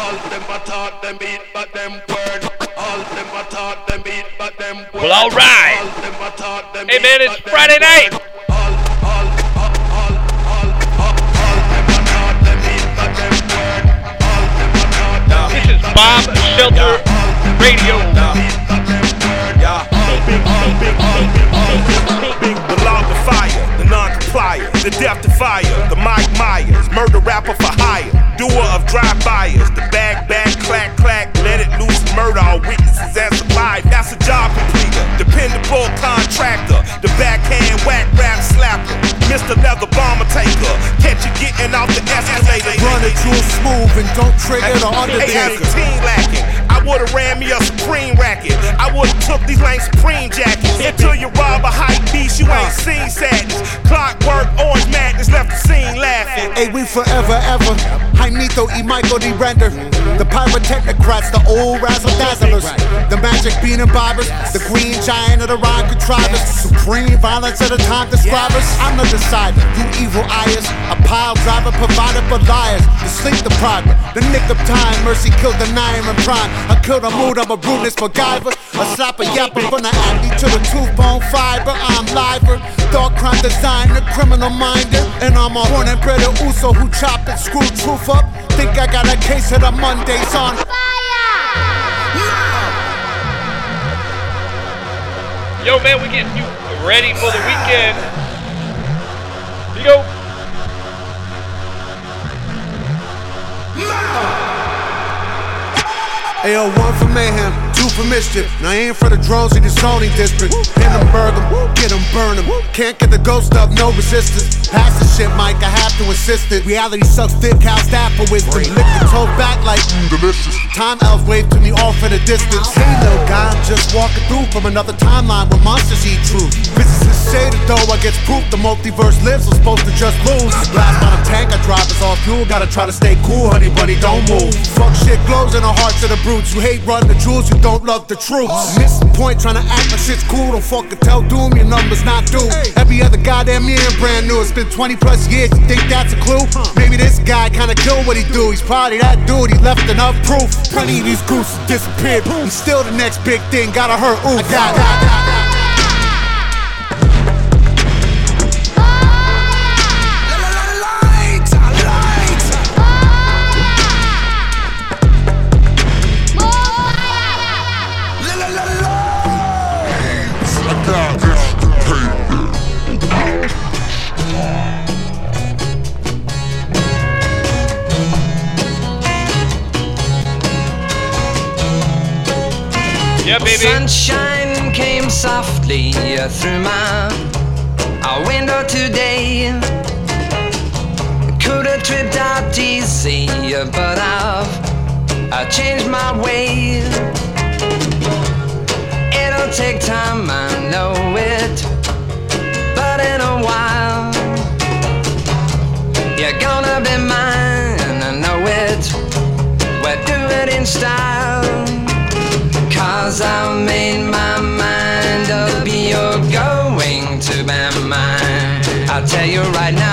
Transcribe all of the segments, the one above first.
All them a talk them eat, but them word. All them a talk them eat, but them word. Well, all right. All them a talk them Hey, man, it's Friday night. All, all, all, all, all, all, all them a talk them eat, but them word. All them a talk them This is Bob. Shelter All Radio. The log of fire, the non-complier, the death defier, the Mike Myers, murder rapper for hire, doer of drive-bys, the bag, bag, clack, clack, let it loose, murder all witnesses as alive. That's a job completer, dependable contractor, the backhand whack rap slapper, Mr. Leather Bomber taker, catch you getting off the escalator. Run it real smooth and don't trigger the undertaker. teen lacking, I would've ran me a Supreme racket. I would've took these lame Supreme jackets. Until you rob a hype beast, you ain't seen sadness. Clockwork, orange madness left the scene laughing. Hey, we forever, ever. Jaimito y Michael D. Render. The pyrotechnocrats, the old razzle dazzlers. The magic bean and bobbers. The green giant of the rhyme contrivers. Supreme violence of the time describers. I'm the decider, you evil eyes. A pile driver provided for liars. The sleep depriver. The nick of time, mercy killed the nine and prime. I kill the mood, I'm a rudeness MacGyver. A slapper yapper from the acne to the two-bone fiber. I'm liver, dark crime designer, criminal minded. And I'm a born and bred Uso who chop and screw truth up. Think I got a case of the Mondays on fire. Yo, man, we getting you ready for the weekend. Here you go. Now! AO1 for mayhem for mischief. Now aim for the drones in the zoning district. Pin them, burn them, get them, burn them. Can't get the ghost up, no resistance. Pass the shit, Mike, I have to insist it. Reality sucks thick, cow staff for wisdom. Lick the toe back like mm, delicious. Time elves wave to me off at a distance. Hey, little guy, I'm just walking through from another timeline where monsters eat truth. Physicists say that though I gets proof the multiverse lives, I'm supposed to just lose. Last bottom tank I drive is all fuel, gotta try to stay cool, honey bunny, don't move. Fuck shit glows in the hearts of the brutes. You hate running the jewels, you don't love the truth. Missing point, trying to act like shit's cool, don't fucking tell doom, your numbers not due. Every other goddamn year brand new, it's been 20 plus years, you think that's a clue? Maybe this guy kinda killed what he do, he's probably that dude, he left enough proof. Plenty of these gooses disappeared, he's still the next big thing, gotta hurt, ooh, I got Yeah, baby. Sunshine came softly uh, through my our window today. Could have tripped out easy, uh, but I've I changed my way. It'll take time, I know it, but in a while you're gonna be mine. I know it. We'll do it in style. Cause I made my mind up, you're going to be mine. I'll tell you right now,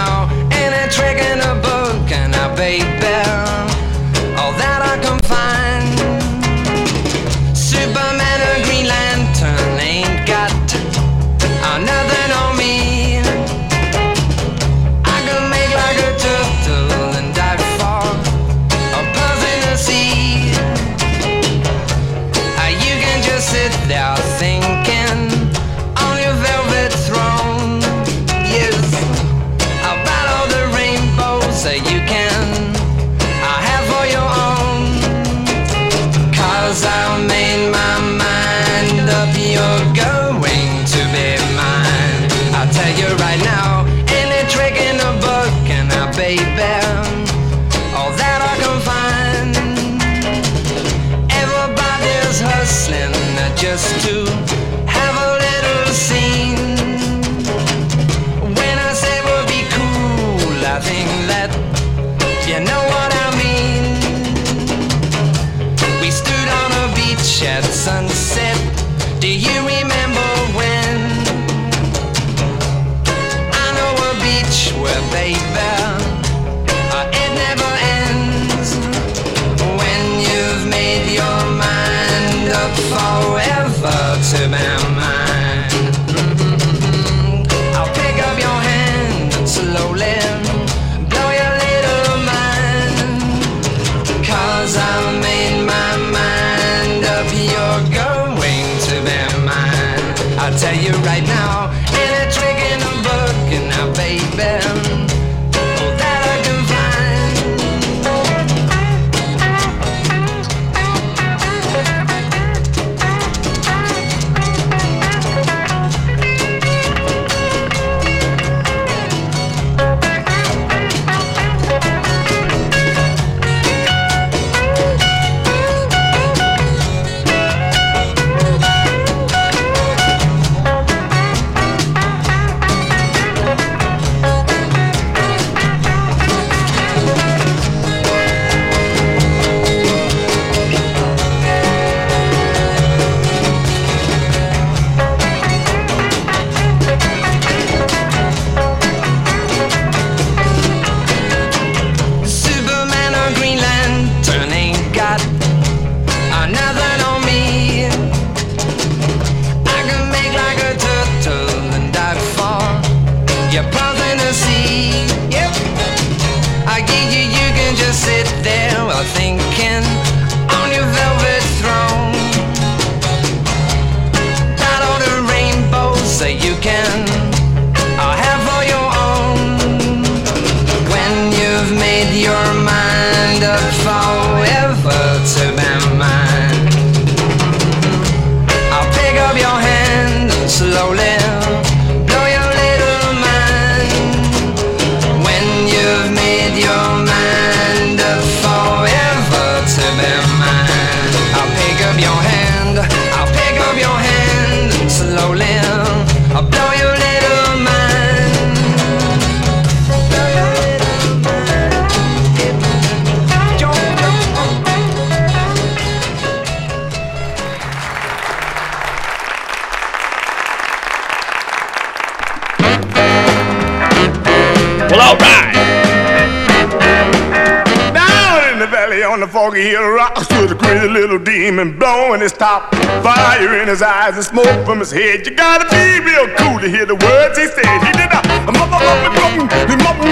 his head. You gotta be real cool to hear the words he said. He did a mama mama mama mama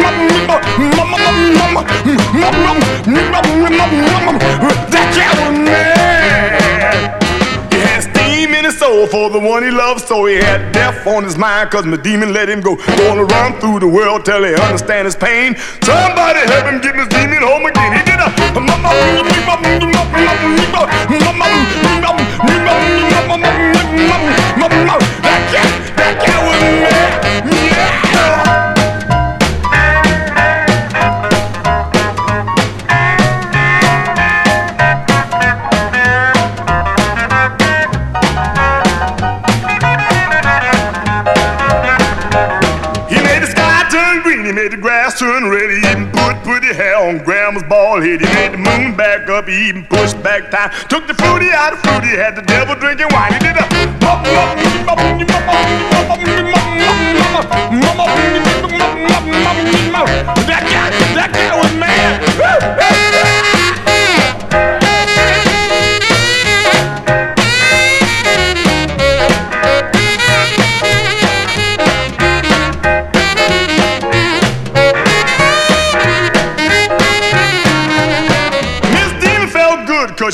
mama mama that cat was mad. He had steam in his soul for the one he loved, so he had death on his mind, cause my demon let him go. Gonna through the world till he understand his pain. Somebody help him get his demon home again. He did a that that cat was mad. Yeah. He made the sky turn green, he made the sky turn green, he made the grass turn red, he even put pretty hair on grandma's bald head. He made the moon back up, he even pushed back time. Took the fruity out of fruity, had the devil drinking wine. He did a that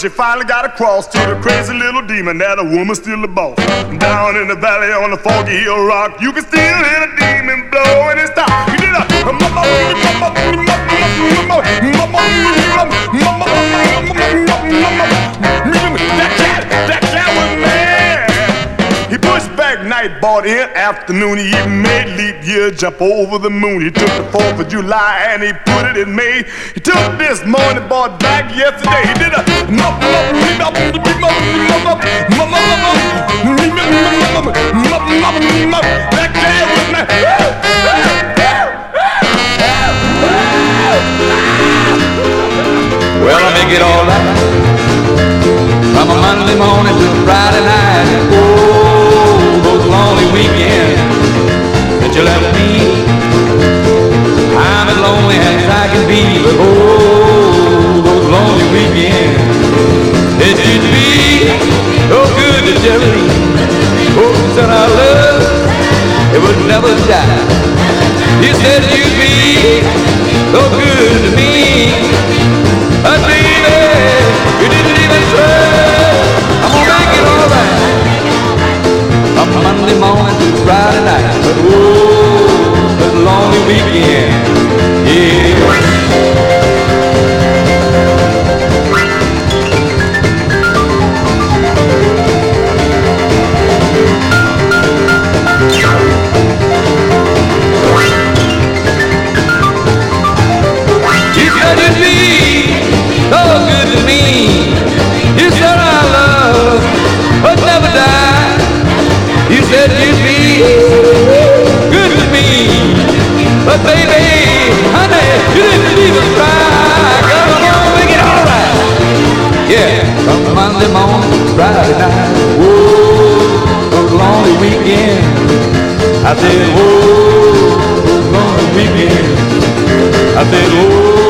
she finally got across to the crazy little demon that a woman's still a boss. Down in the valley on the foggy hill rock, you can still hear the demon blowing his top. He did a that night, bought in afternoon. He even made leap year jump over the moon. He took the 4th of July and he put it in May. He took this morning, bought back yesterday. He did a. Well, I make it all right from a Monday morning to Friday night. Oh, lonely weekends that you left me. I'm as lonely as I can be. Oh, those lonely weekends. It should be so good to Jerry. Oh, said our love, it would never die. You said you'd be so good to me. But baby, you didn't even try. Monday morning to Friday night. But oh, the lonely weekend. Yeah. You didn't even try. Gonna make it alright. Yeah, from Monday morning Friday night. Whoa, those lonely. I said, whoa, those lonely. I said, oh,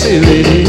Sweet,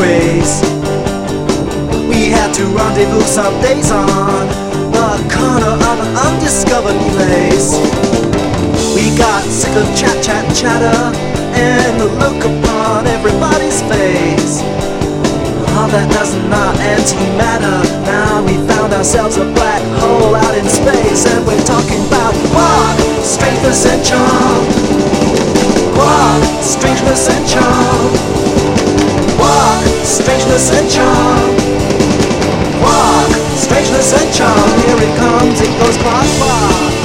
been. We had to rendezvous some days on the corner of an undiscovered place. We got sick of chat, chat, chatter, and the look upon everybody's face. All that does not antimatter. Now we found ourselves a black hole out in space, and we're talking about what strangeness and charm. What strangeness and charm. Strangeness and charm. What strangeness and charm. Here it comes, it goes quack quack.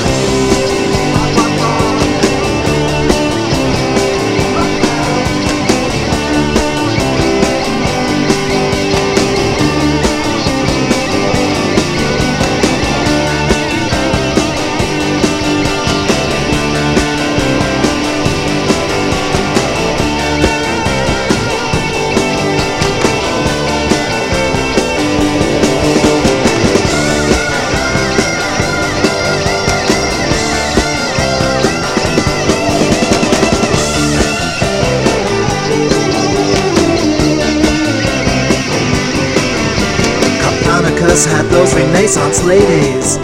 Renaissance ladies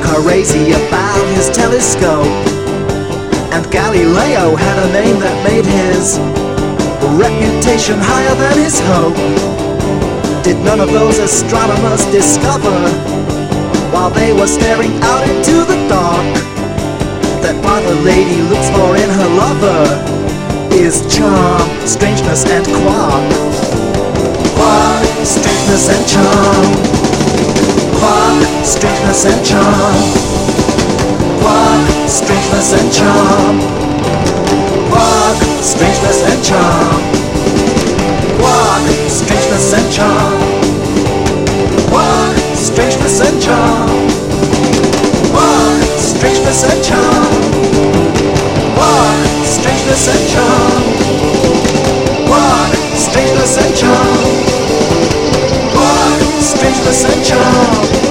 crazy about his telescope. And Galileo had a name that made his reputation higher than his hope. Did none of those astronomers discover while they were staring out into the dark that what a lady looks for in her lover is charm, strangeness, and quark? Quark, strangeness, and charm. Quark, strangeness, and charm. Quark, strangeness, and charm. Quark, strangeness, and charm. Quark, strangeness, and charm. Quark, strangeness, and charm. Quark, strangeness, and charm. Quark, strangeness, and charm. Quark, strangeness, and charm the sunshine.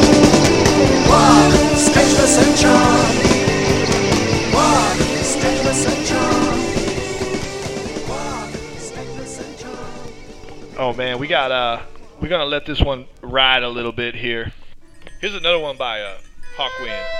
Oh man, we got uh, we're gonna let this one ride a little bit here. Here's another one by uh, Hawkwind.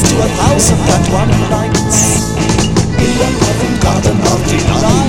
To a thousand and one nights in the heaven garden of delights.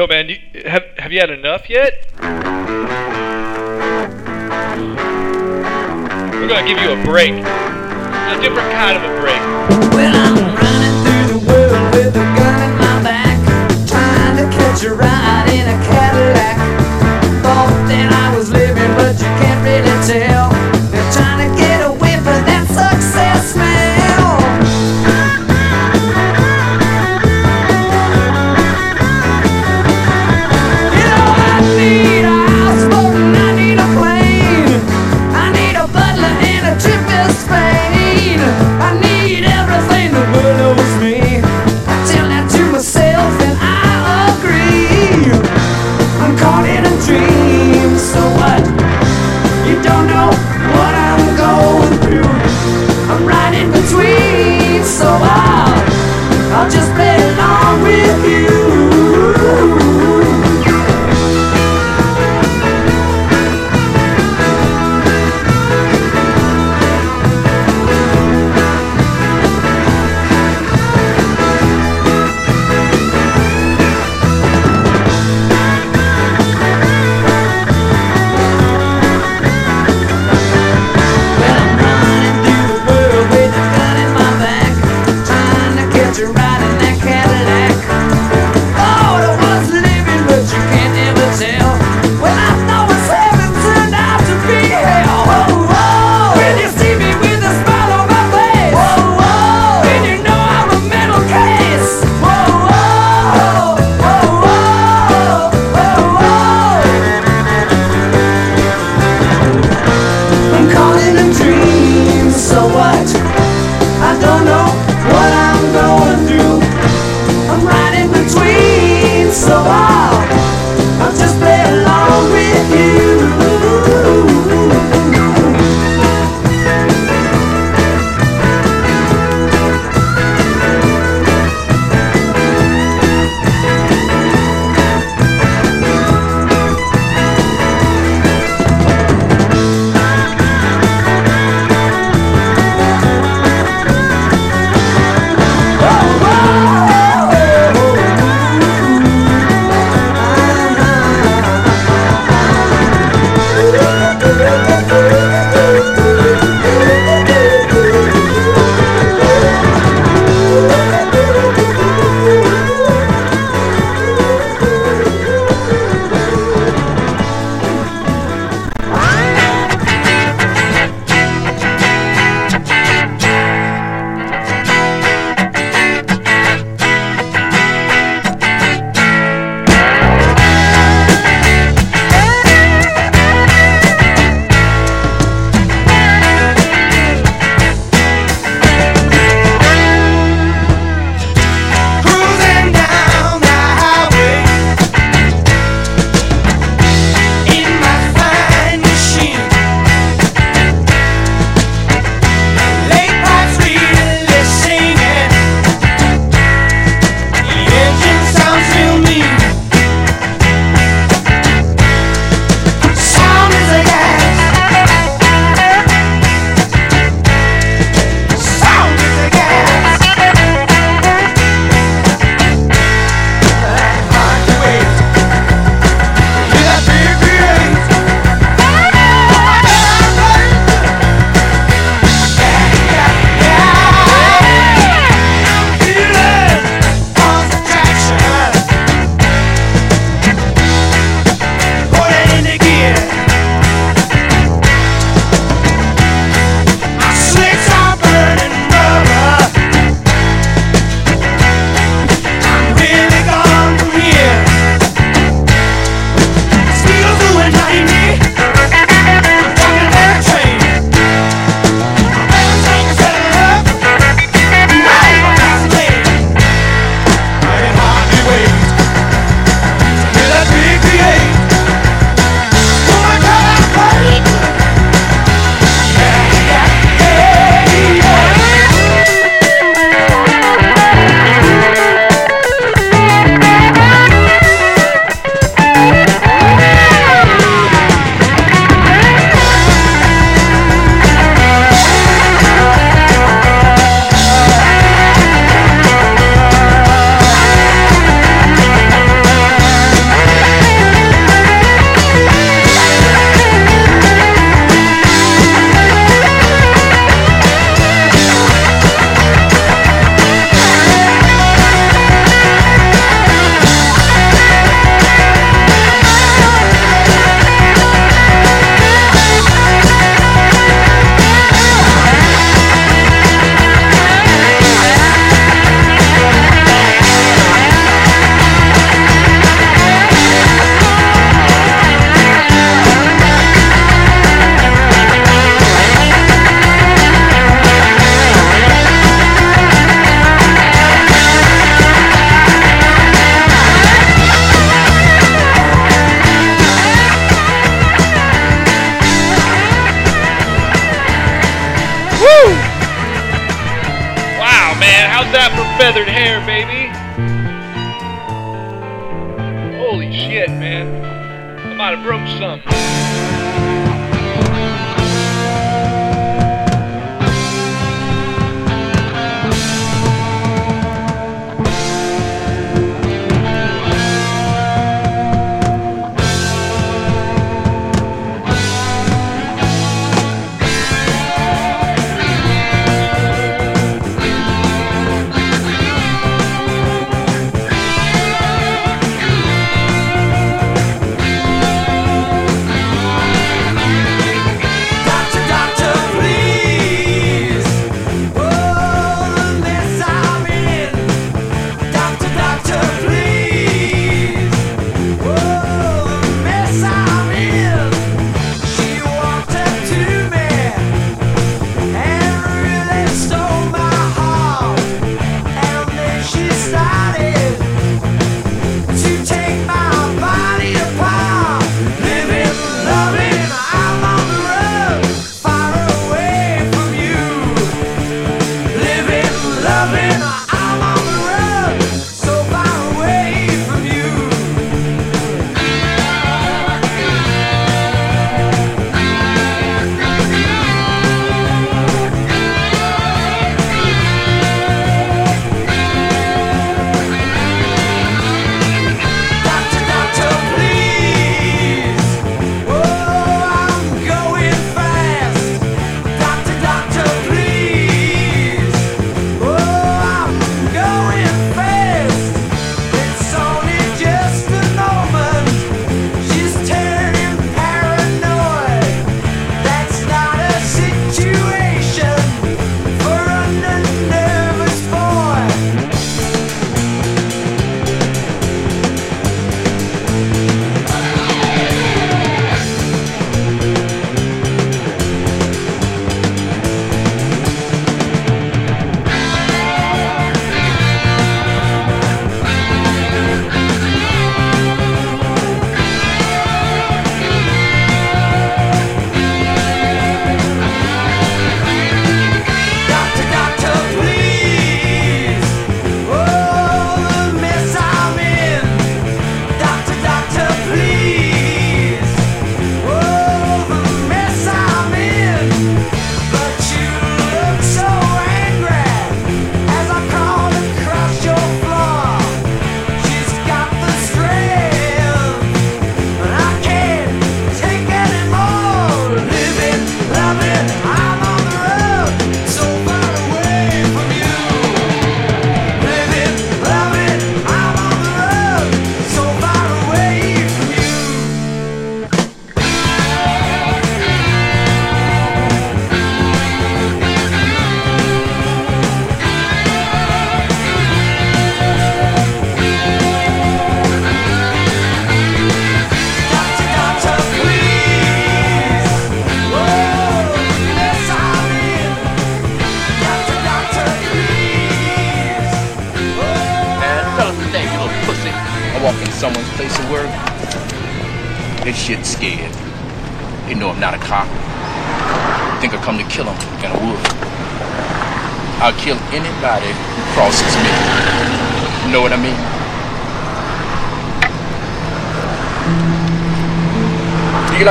Yo, man, you, have have you had enough yet? We're gonna give you a break, a different kind of a break. Well, I'm running through the world with a gun in my back, trying to catch a ride in a Cadillac.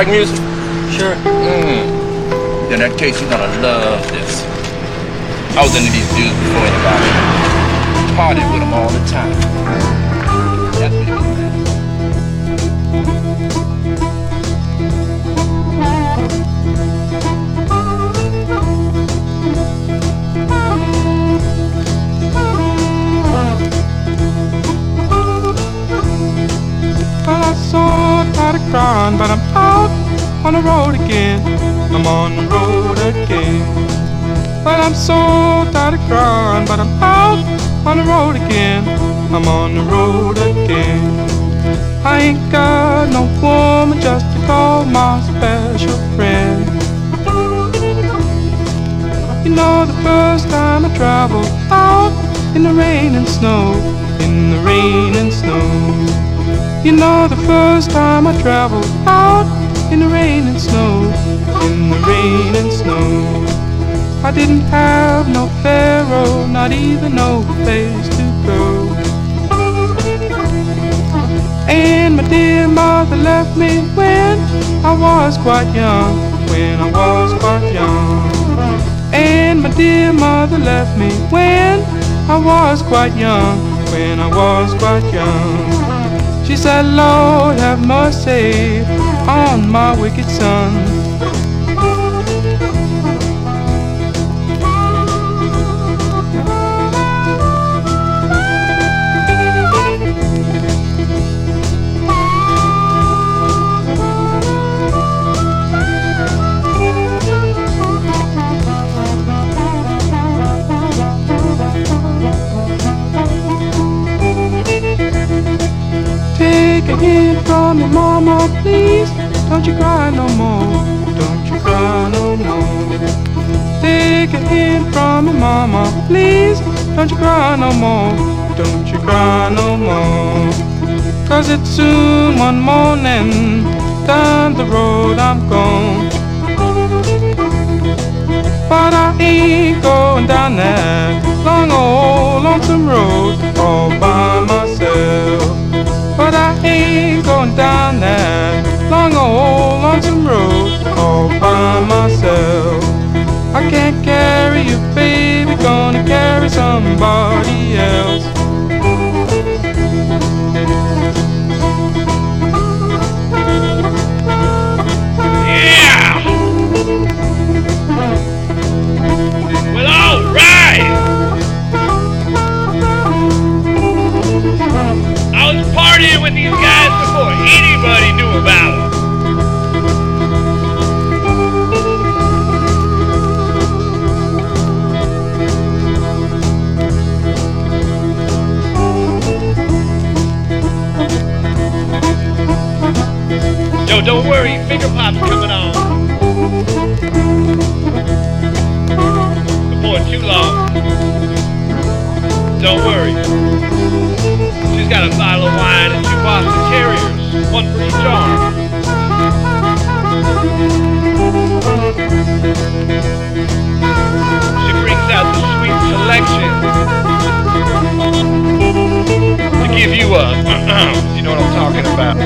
Like music? Left me when I was quite young, when I was quite young. She said, Lord, have mercy on my wicked son. Don't you cry no more. Don't you cry no more. Take a hint from me, mama, please. Don't you cry no more. Don't you cry no more. Cause it's soon one morning. Down the road I'm gone. But I ain't going down that long old lonesome road all by myself. But I ain't going down that long old lonesome road all by myself. I can't carry you, baby, gonna carry somebody else. Partying with these guys before anybody knew about them. Yo, don't worry, finger pop's coming on. Before too long. Don't worry. Got a bottle of wine and two Boston Terriers, one for each arm. She brings out the sweet selection to give you a, you know what I'm talking about.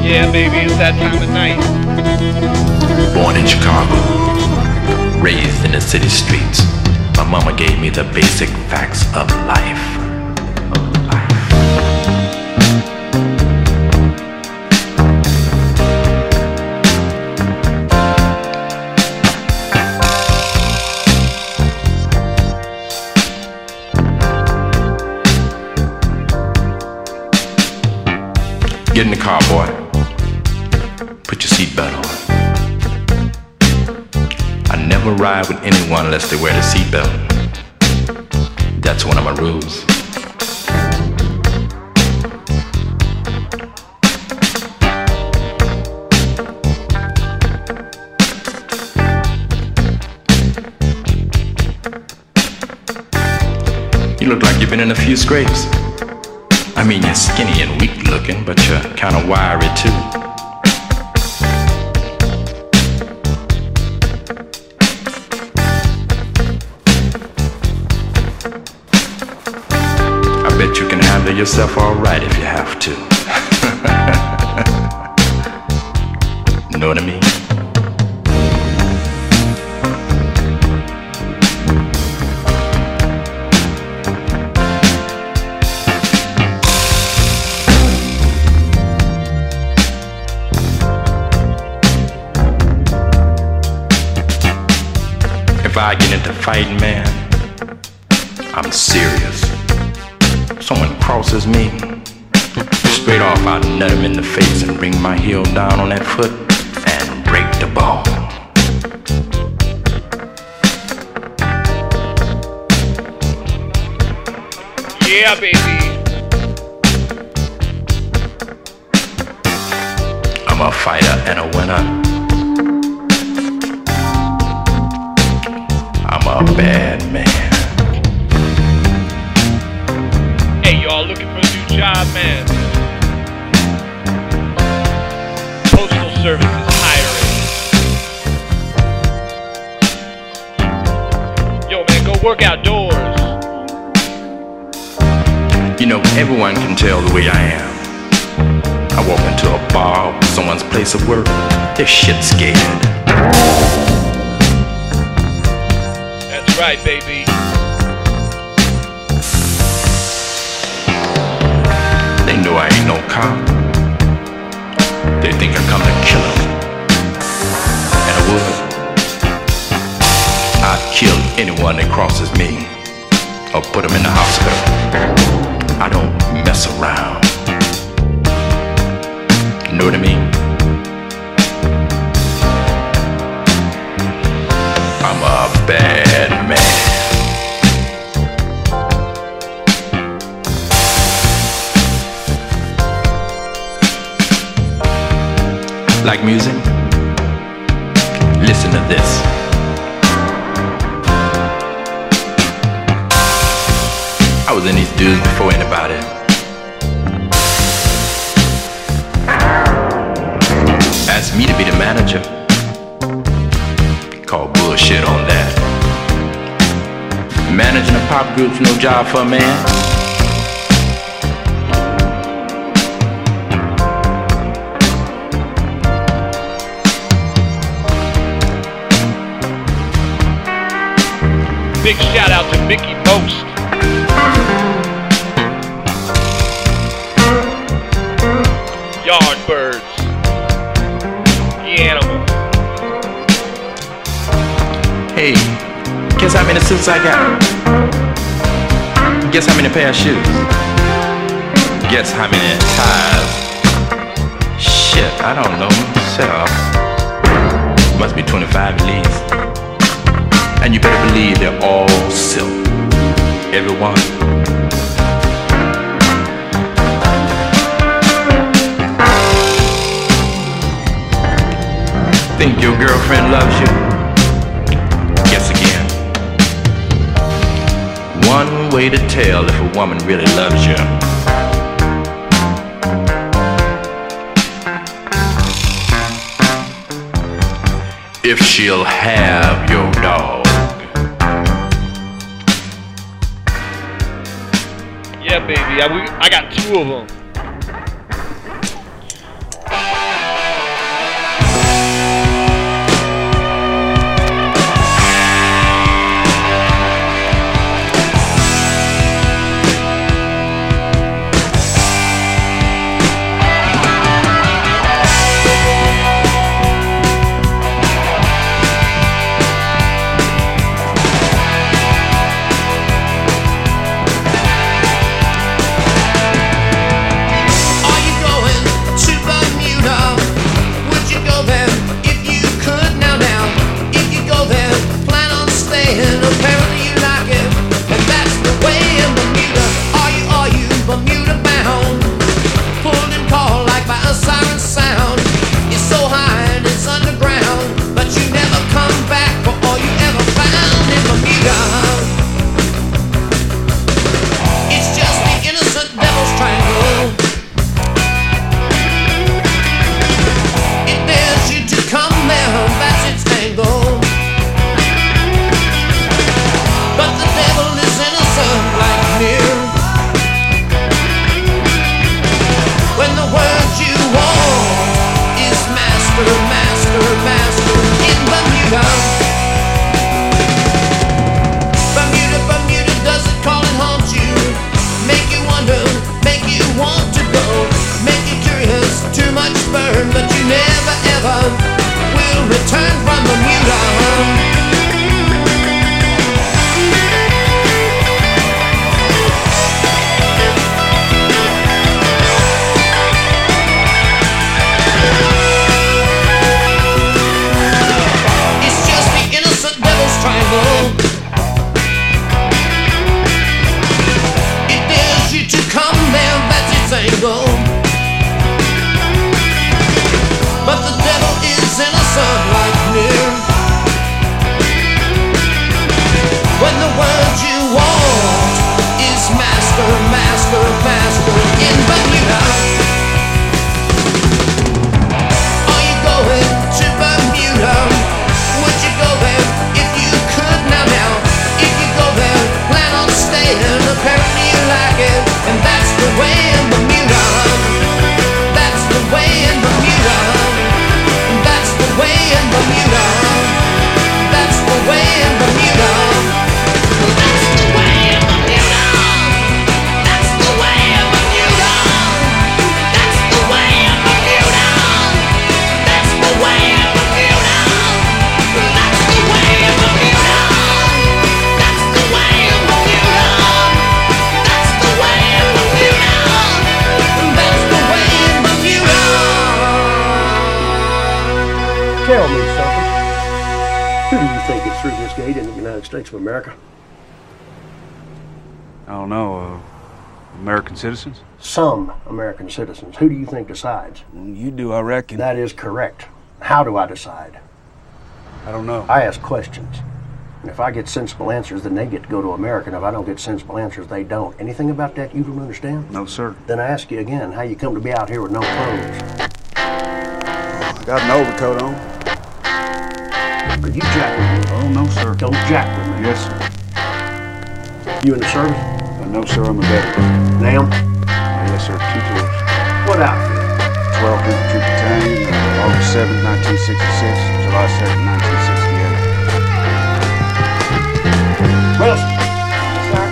Yeah, baby, it's that time of night. Born in Chicago, raised in the city streets, my mama gave me the basic facts of life. Get in the car, boy. Ride with anyone unless they wear the seatbelt. That's one of my rules. You look like you've been in a few scrapes. I mean, you're skinny and weak looking, but you're kind of wiry too. Yourself all right if you have to. know what I mean? If I get into fighting, man, I'm serious. Someone crosses me, straight off I'll nut him in the face and bring my heel down on that foot and break the bone. Yeah, baby. I'm a fighter and a winner. I'm a bad man. Job, man? Postal services hiring. Yo, man, go work outdoors. You know, everyone can tell the way I am. I walk into a bar or someone's place of work, they're shit scared. That's right, baby. I ain't no cop. They think I come to kill them. And I would. I'd kill anyone that crosses me or put them in the hospital. I don't mess around. You know what I mean? I'm a bad Like music? Listen to this. I was in these dudes before anybody. Asked me to be the manager. Call bullshit on that. Managing a pop group's no job for a man. Big shout out to Mickie Most. Yardbirds. The animal. Hey, guess how many suits I got? Guess how many pair of shoes? Guess how many ties? Shit, I don't know. Shut up. Must be 25 at least. And you better believe they're all silk. Everyone. Think your girlfriend loves you? Guess again. One way to tell if a woman really loves you. If she'll have your dog. Baby. I, we, I got two of them. Think decides? You do, I reckon. That is correct. How do I decide? I don't know. I ask questions. And if I get sensible answers, then they get to go to America. And if I don't get sensible answers, they don't. Anything about that you don't understand? No, sir. Then I ask you again how you come to be out here with no clothes. I got an overcoat on. Are you jacking with me? Oh, no, sir. Don't jack with me. Yes, sir. You in the service? Uh, no, sir, I'm a veteran. Now? Uh, yes, sir, two tours. What outfit? 12th Infantry uh, August 7th, 1966, July 2nd, 1968. Wilson. Sir.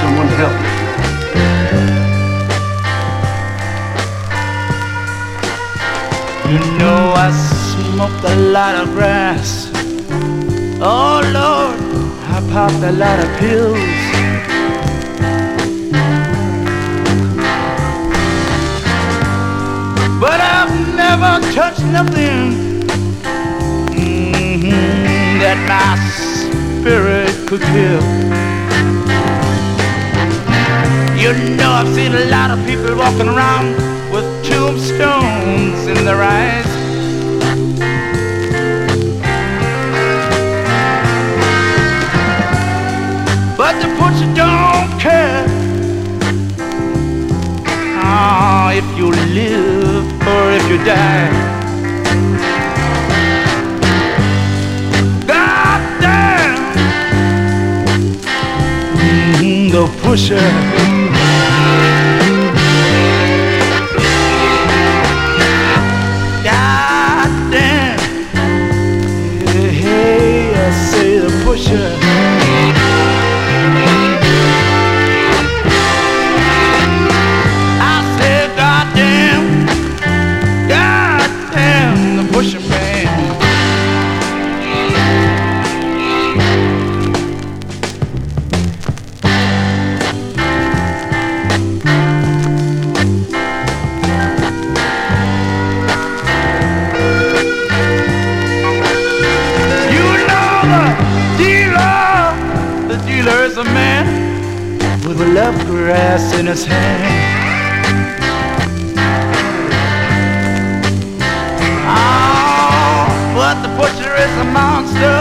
Someone to help me. You know I smoked a lot of grass. Oh Lord, I popped a lot of pills. But I've never touched nothing mhm, that my spirit could kill. You know I've seen a lot of people walking around with tombstones in their eyes. But the butcher don't care ah, if you live if you die. God damn, Mhm, the pusher. In his hand. Oh, but the butcher is a monster.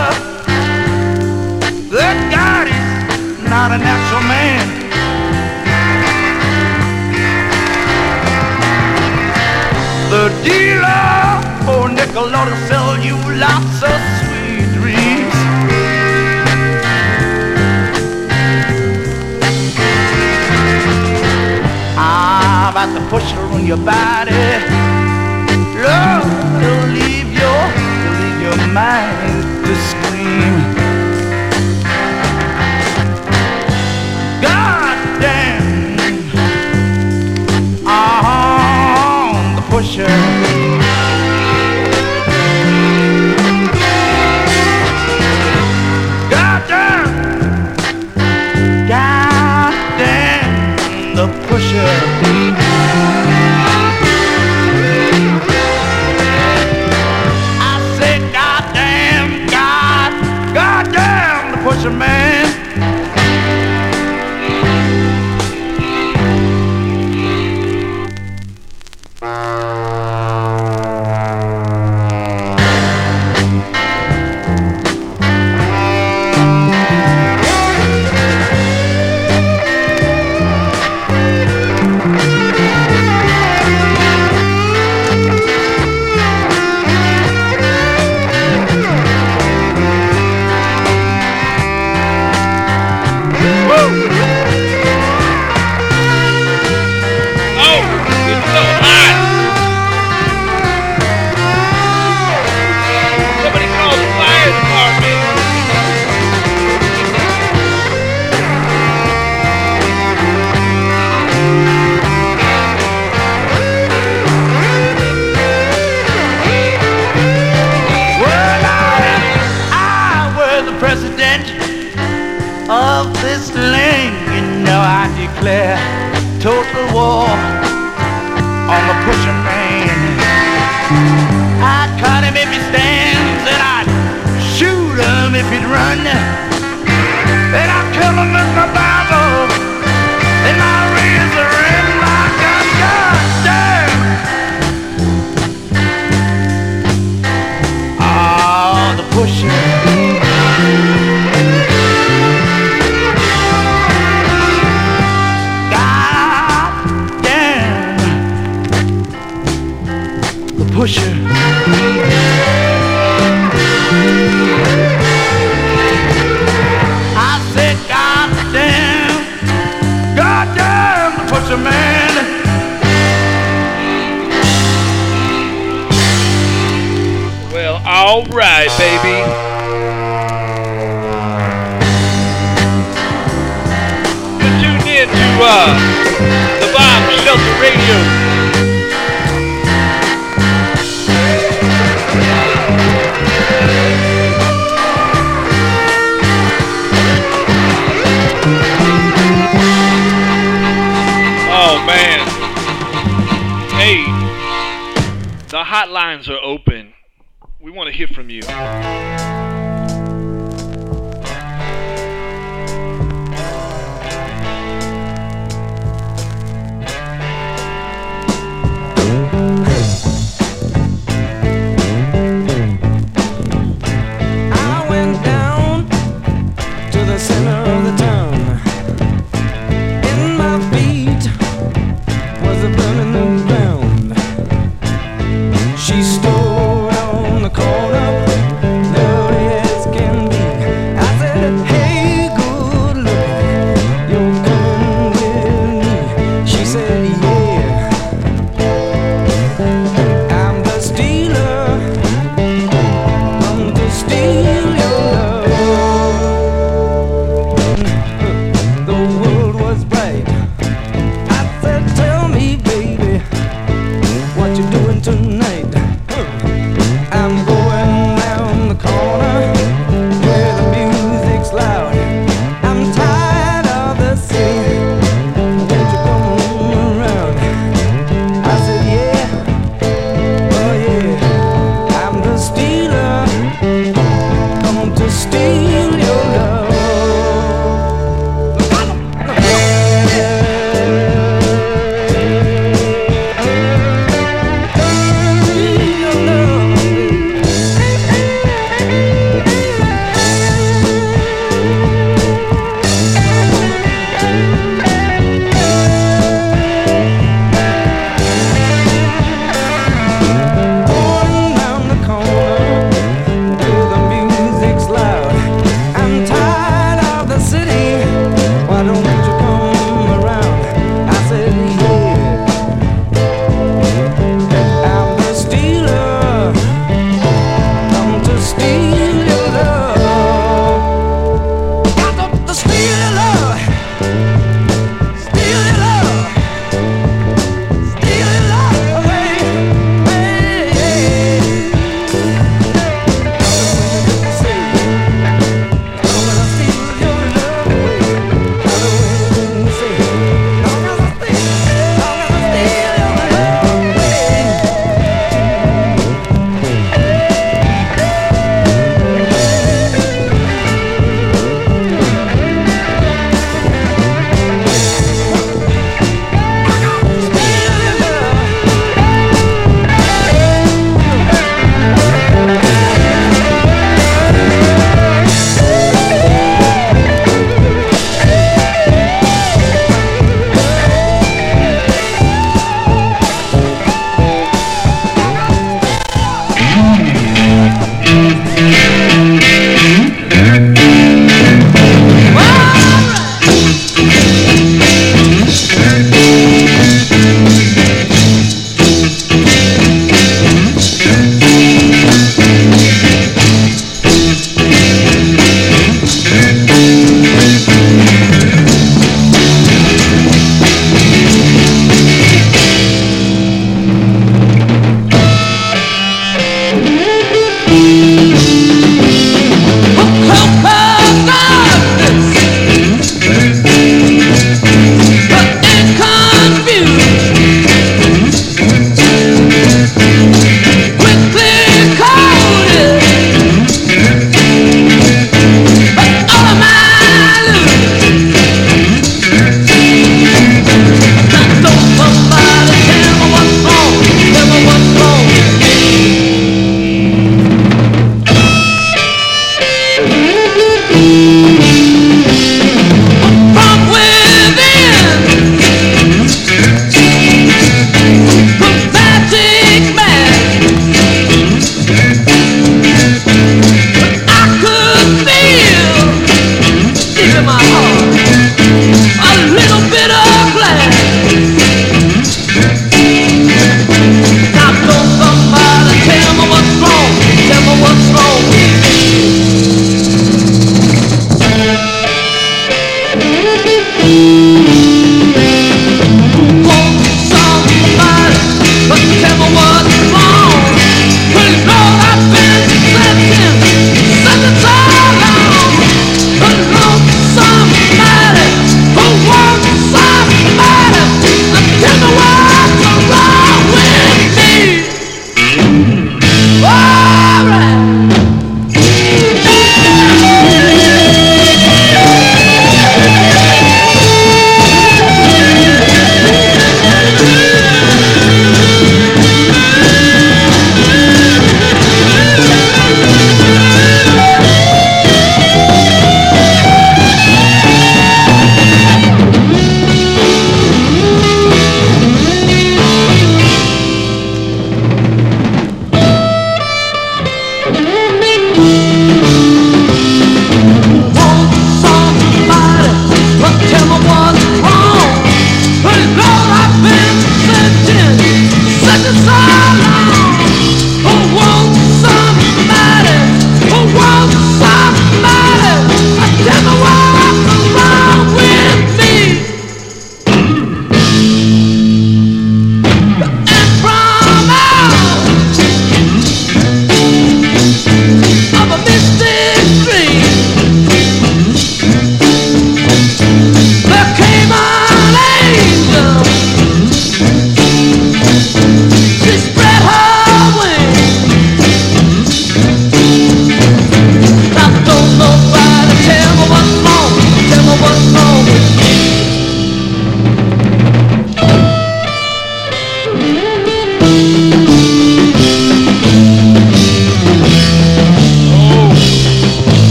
Good God, he's not a natural man. The dealer, oh nickel, ought to sell you lots of about the pusher on your body. Love, it'll leave your, leave your mind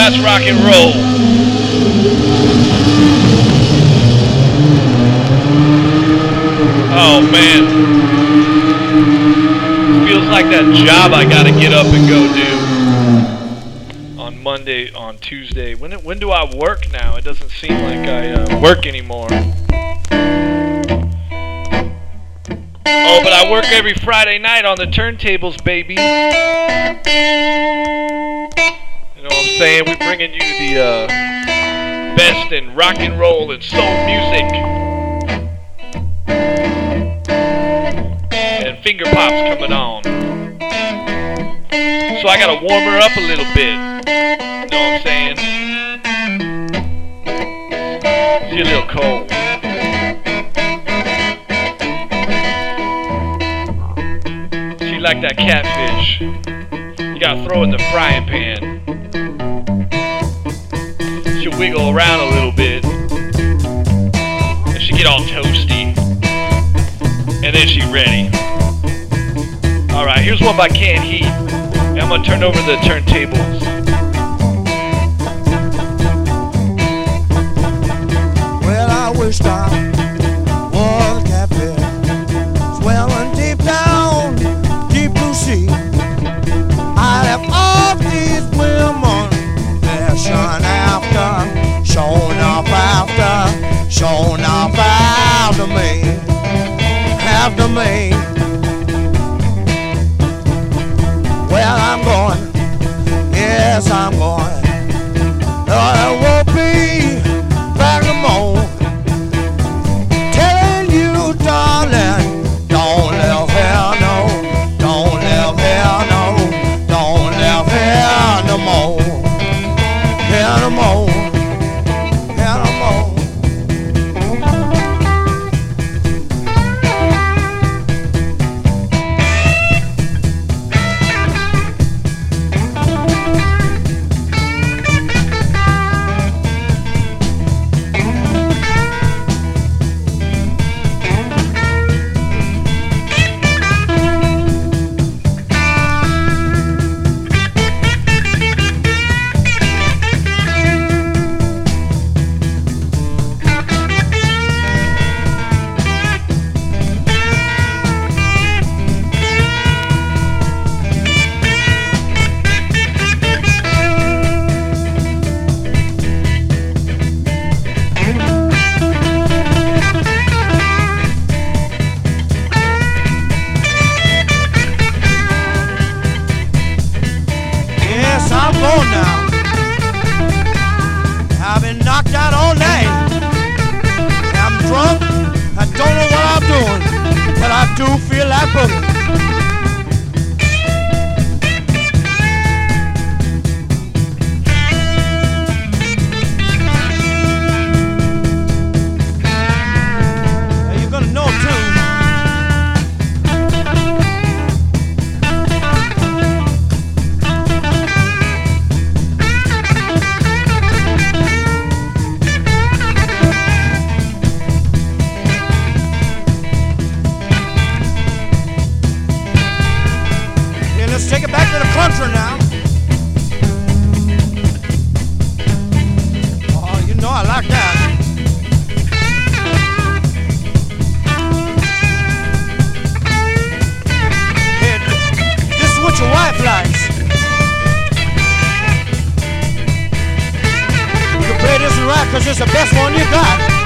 that's rock and roll. Oh man. Feels like that job I gotta get up and go do on Monday, on Tuesday. When when do I work now? It doesn't seem like I uh, work anymore. Oh, but I work every Friday night on the turntables, baby. Know what I'm saying? We're bringing you the uh, best in rock and roll and soul music. And finger pops coming on. So I gotta warm her up a little bit. You know what I'm saying? She's a little cold. She like that catfish. You gotta throw in the frying pan. She'll wiggle around a little bit. And she get all toasty. And then she ready. Alright, here's one by Canned Heat. And I'm gonna turn over the turntables. Well, I wished I after me. Well, I'm going, yes, I'm going. Play this one right because it's the best one you got.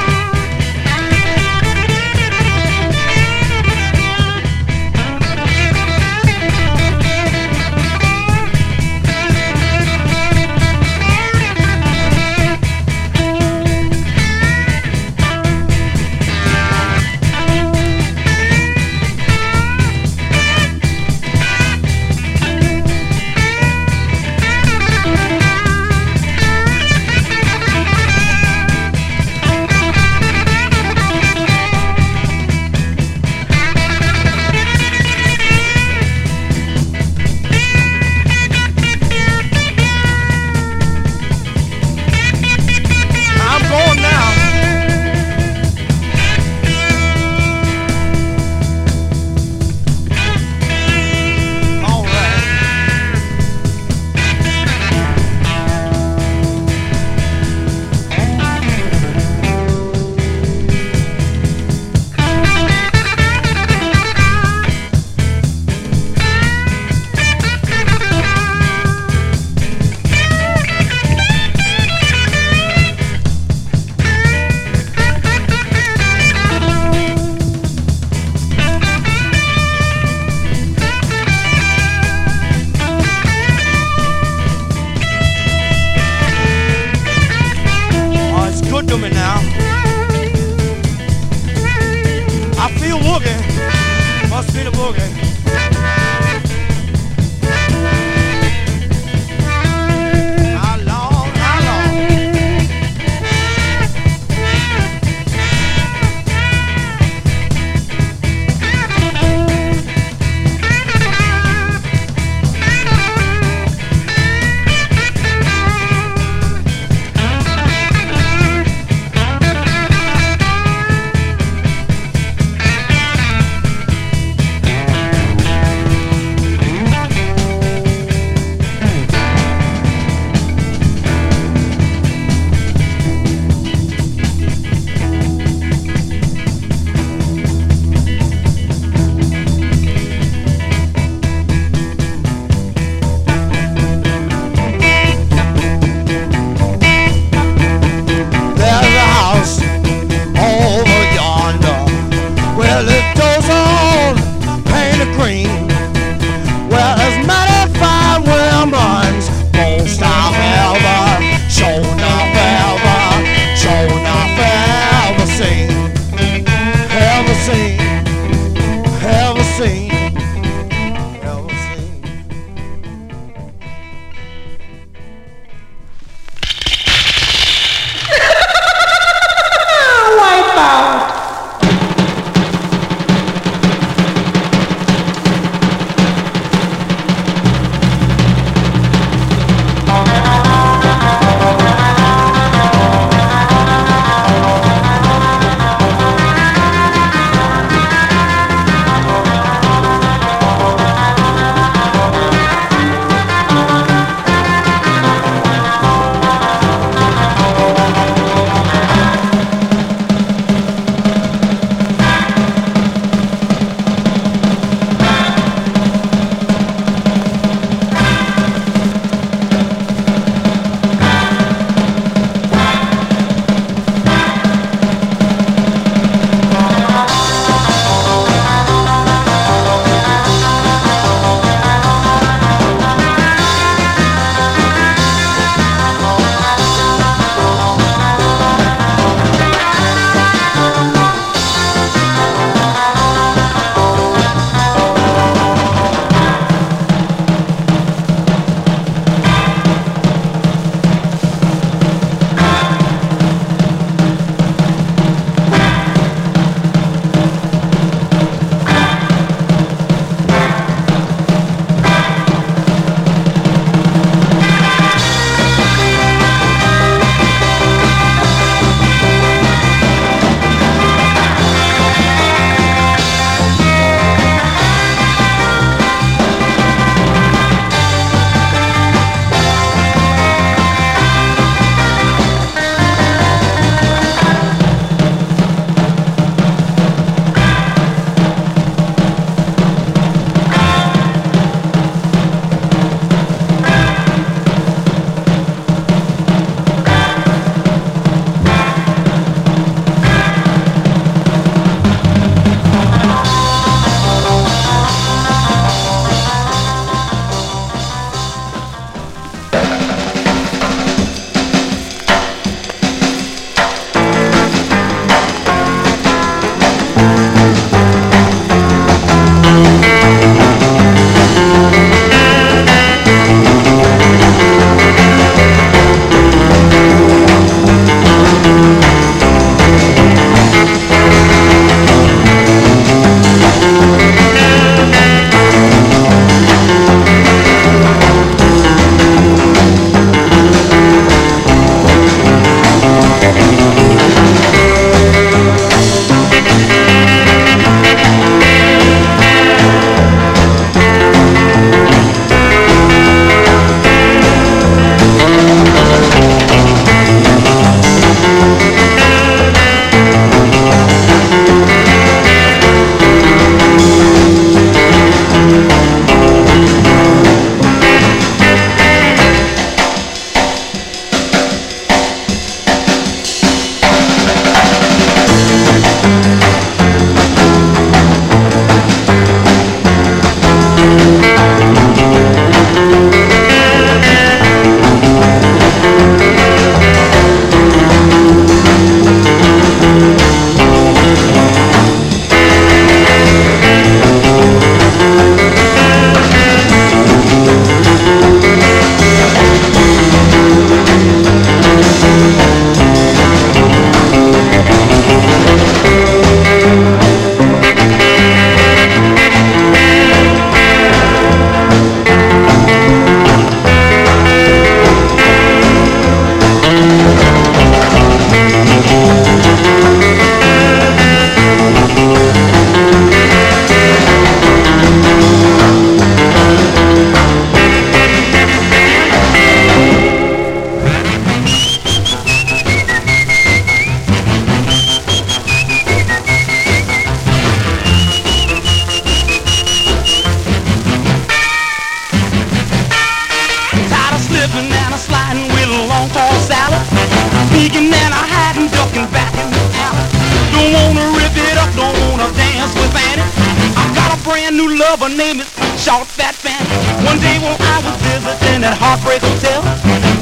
Lover name is Short Fat Fanny. One day when I was visiting at Heartbreak Hotel,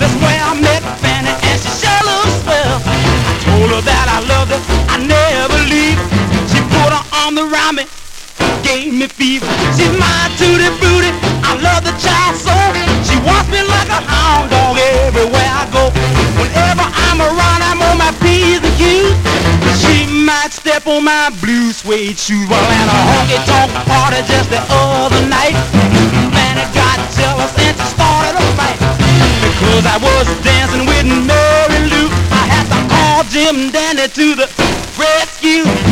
that's where I met Fanny, and she sure looks swell. I told her that I loved her, I never leave. She put her arm around me, gave me fever. She's my tutti frutti, I love the child so. She wants me like a hound dog everywhere I go. Whenever I'm around, I'm on my P's and Q's. She might step on my blue suede shoes while at a honky tonk party just the other night. Man, it got jealous and she started a fight. Because I was dancing with Mary Lou, I had to call Jim Dandy to the rescue.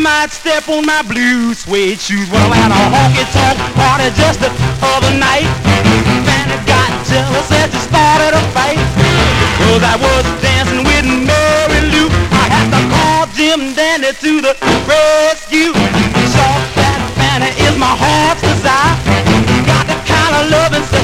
Might step on my blue suede shoes. Well, at a honky tonk party just the other night, Fanny got jealous and she started a fight. Because I was dancing with Mary Lou, I had to call Jim Dandy to the rescue. Short fat Fanny is my heart's desire. Got the kind of loving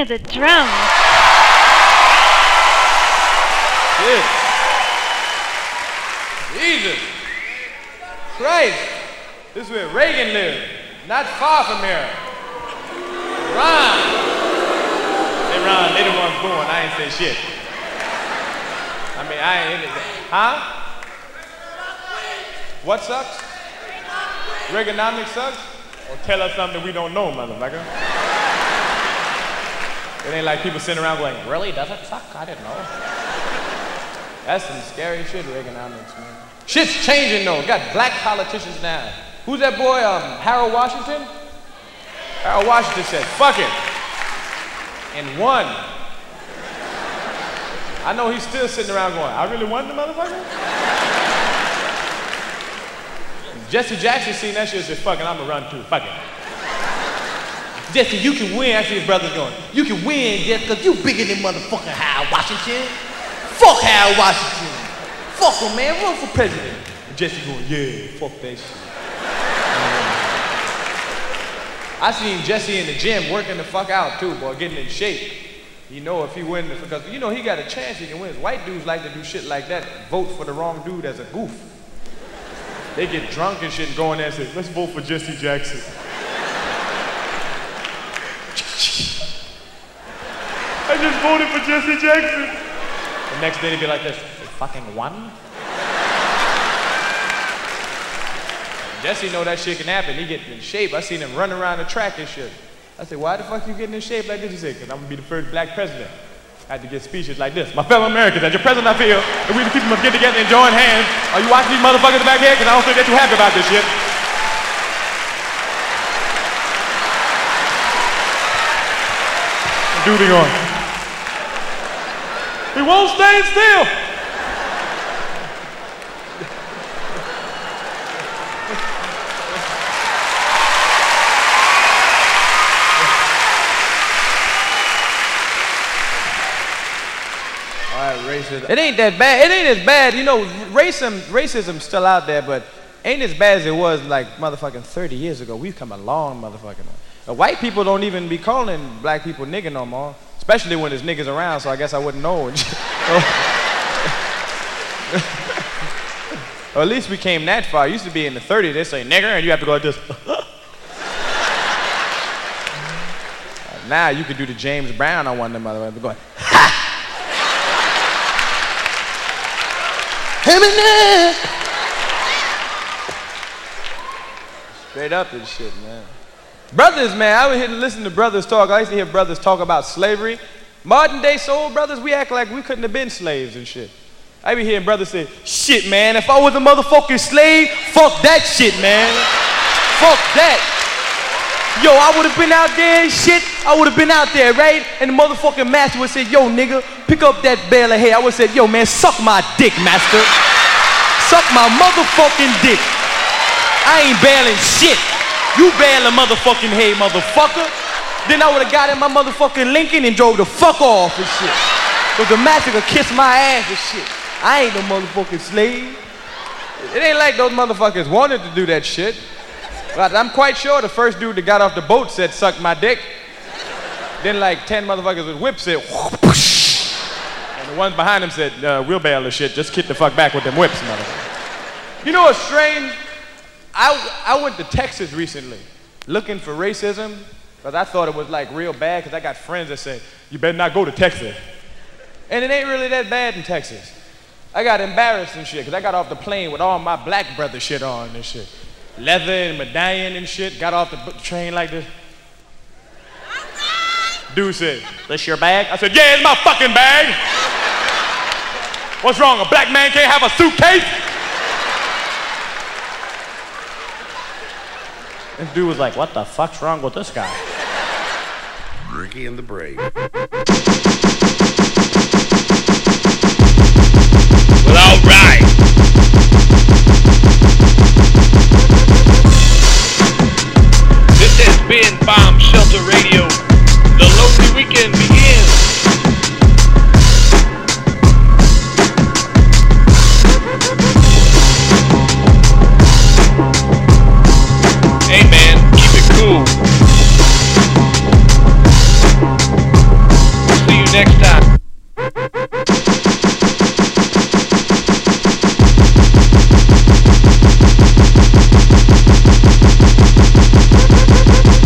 Of the drums. Shit. Jesus. Christ. This is where Reagan lived. Not far from here. Ron. Hey, Ron, they the ones born. I ain't say shit. I mean, I ain't in it. Huh? What sucks? Reaganomics sucks? Or tell us something we don't know, motherfucker. It ain't like people sitting around going, really? Does it suck? I didn't know. That's some scary shit, Reaganomics, man. Shit's changing though. Got black politicians now. Who's that boy, um, Harold Washington? Harold Washington said, fuck it. And won. I know he's still sitting around going, I really won the motherfucker? Jesse Jackson seen that shit and said, fuck it, I'm gonna run too. Fuck it. Jesse, you can win. I see his brothers going, you can win, Jesse, because you bigger than motherfucking Howard Washington. Fuck Howard Washington. Fuck him, man. Run for president. And Jesse going, yeah, fuck that shit. I seen Jesse in the gym working the fuck out too, boy, getting in shape. You know if he win, because you know he got a chance he can win. White dudes like to do shit like that, vote for the wrong dude as a goof. They get drunk and shit and go in there and say, let's vote for Jesse Jackson. I just voted for Jesse Jackson. The next day they'd be like this, they fucking won? Jesse know that shit can happen. He get in shape. I seen him run around the track and shit. I said, why the fuck you getting in shape like this? He said, because I'm gonna be the first black president. I had to get speeches like this. My fellow Americans, as your president I feel that we the people must get together and join hands. Are you watching these motherfuckers back here? Because I don't think they're too happy about this shit. Duty on. He won't stay still. All right, racism. It ain't that bad. It ain't as bad. You know, racism, racism's still out there, but ain't as bad as it was like motherfucking 30 years ago. We've come a long motherfucking way. White people don't even be calling black people nigga no more, especially when there's niggas around. So I guess I wouldn't know. or at least we came that far. It used to be in the 30s. They say nigger, and you have to go like this. now you could do the James Brown on one of them motherfuckers going. Eminem. Straight up and shit, man. Brothers, man, I would hear listen to brothers talk. I used to hear brothers talk about slavery. Modern day soul brothers, we act like we couldn't have been slaves and shit. I be hearing brothers say, shit, man, if I was a motherfucking slave, fuck that shit, man. fuck that. Yo, I would have been out there and shit. I would have been out there, right? And the motherfucking master would say, yo, nigga, pick up that bale of hay. I would say, yo, man, suck my dick, master. Suck my motherfucking dick. I ain't bailing shit. You bail a motherfucking hay, motherfucker. Then I would have got in my motherfucking Lincoln and drove the fuck off and shit. Cause the master could kiss my ass and shit. I ain't no motherfucking slave. It ain't like those motherfuckers wanted to do that shit. But I'm quite sure the first dude that got off the boat said, suck my dick. Then like 10 motherfuckers with whips said, whoosh. And the ones behind him said, uh, we'll bail the shit. Just get the fuck back with them whips, motherfucker. You know what's strange? I, I went to Texas recently looking for racism because I thought it was like real bad because I got friends that say, you better not go to Texas. And it ain't really that bad in Texas. I got embarrassed and shit because I got off the plane with all my black brother shit on and shit. Leather and medallion and shit. Got off the train like this. Dude said, This your bag? I said, Yeah, it's my fucking bag. What's wrong? A black man can't have a suitcase? This dude was like, What the fuck's wrong with this guy? Ricky and the Brave.